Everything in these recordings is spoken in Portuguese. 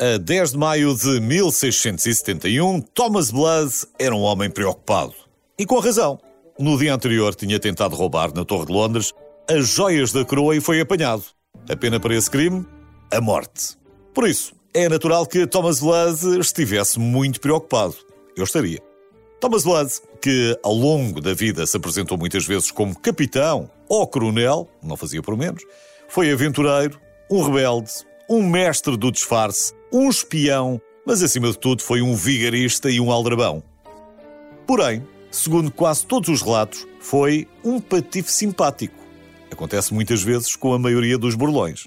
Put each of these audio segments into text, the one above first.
A 10 de maio de 1671, Thomas Blood era um homem preocupado. E com razão. No dia anterior tinha tentado roubar na Torre de Londres as joias da coroa e foi apanhado. A pena para esse crime? A morte. Por isso, é natural que Thomas Blood estivesse muito preocupado. Eu estaria. Thomas Blood, que ao longo da vida se apresentou muitas vezes como capitão ou coronel, não fazia por menos, foi aventureiro, um rebelde, um mestre do disfarce, um espião, mas acima de tudo foi um vigarista e um aldrabão. Porém, segundo quase todos os relatos, foi um patife simpático. Acontece muitas vezes com a maioria dos burlões.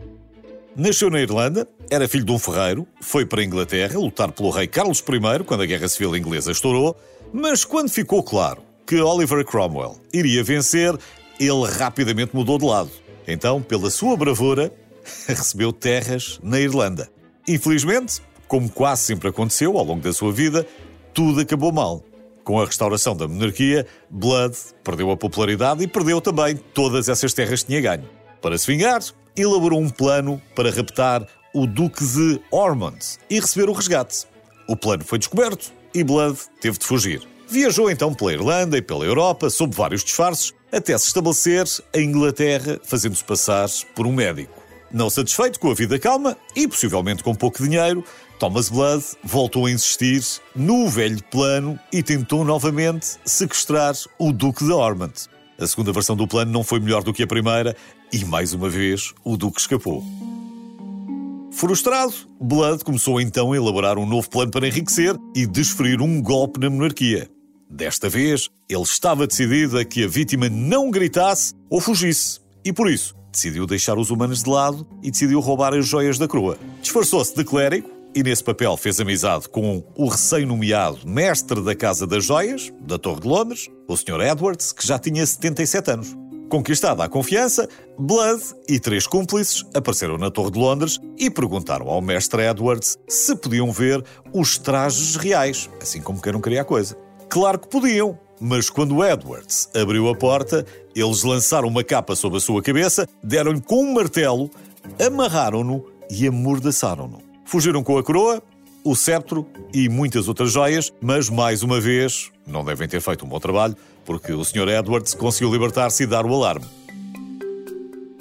Nasceu na Irlanda, era filho de um ferreiro, foi para a Inglaterra lutar pelo rei Carlos I quando a Guerra Civil Inglesa estourou, mas quando ficou claro que Oliver Cromwell iria vencer, ele rapidamente mudou de lado. Então, pela sua bravura, recebeu terras na Irlanda. Infelizmente, como quase sempre aconteceu ao longo da sua vida, tudo acabou mal. Com a restauração da monarquia, Blood perdeu a popularidade e perdeu também todas essas terras que tinha ganho. Para se vingar, elaborou um plano para raptar o Duque de Ormond e receber o resgate. O plano foi descoberto e Blood teve de fugir. Viajou então pela Irlanda e pela Europa, sob vários disfarces, até se estabelecer em Inglaterra, fazendo-se passar por um médico. Não satisfeito com a vida calma e possivelmente com pouco dinheiro, Thomas Blood voltou a insistir no velho plano e tentou novamente sequestrar o Duque de Ormond. A segunda versão do plano não foi melhor do que a primeira e, mais uma vez, o Duque escapou. Frustrado, Blood começou então a elaborar um novo plano para enriquecer e desferir um golpe na monarquia. Desta vez, ele estava decidido a que a vítima não gritasse ou fugisse. E por isso, decidiu deixar os humanos de lado e decidiu roubar as joias da coroa. Disfarçou-se de clérigo e nesse papel fez amizade com o recém-nomeado mestre da Casa das Joias, da Torre de Londres, o Sr. Edwards, que já tinha 77 anos. Conquistada a confiança, Blood e três cúmplices apareceram na Torre de Londres e perguntaram ao mestre Edwards se podiam ver os trajes reais, assim como queria a coisa. Claro que podiam, mas quando Edwards abriu a porta, eles lançaram uma capa sobre a sua cabeça, deram-lhe com um martelo, amarraram-no e amordaçaram-no. Fugiram com a coroa, o cetro e muitas outras joias, mas mais uma vez não devem ter feito um bom trabalho, porque o Sr. Edwards conseguiu libertar-se e dar o alarme.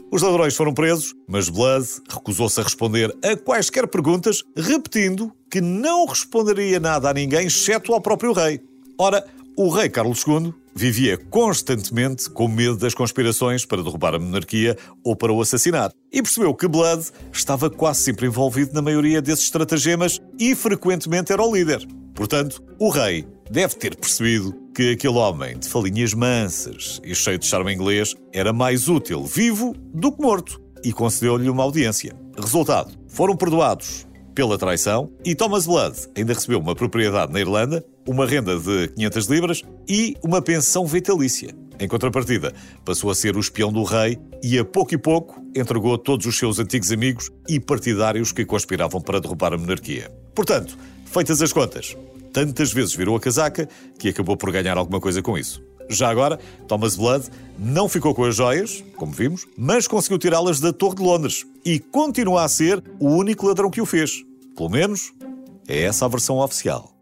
Os ladrões foram presos, mas Blood recusou-se a responder a quaisquer perguntas, repetindo que não responderia nada a ninguém, exceto ao próprio rei. Ora, o rei Carlos II vivia constantemente com medo das conspirações para derrubar a monarquia ou para o assassinar. E percebeu que Blood estava quase sempre envolvido na maioria desses estratagemas e frequentemente era o líder. Portanto, o rei deve ter percebido que aquele homem de falinhas mansas e cheio de charme inglês era mais útil vivo do que morto e concedeu-lhe uma audiência. Resultado: foram perdoados pela traição e Thomas Blood ainda recebeu uma propriedade na Irlanda, uma renda de 500 libras e uma pensão vitalícia. Em contrapartida, passou a ser o espião do rei e, a pouco e pouco, entregou todos os seus antigos amigos e partidários que conspiravam para derrubar a monarquia. Portanto, feitas as contas, tantas vezes virou a casaca que acabou por ganhar alguma coisa com isso. Já agora, Thomas Blood não ficou com as joias, como vimos, mas conseguiu tirá-las da Torre de Londres e continua a ser o único ladrão que o fez. Pelo menos, é essa a versão oficial.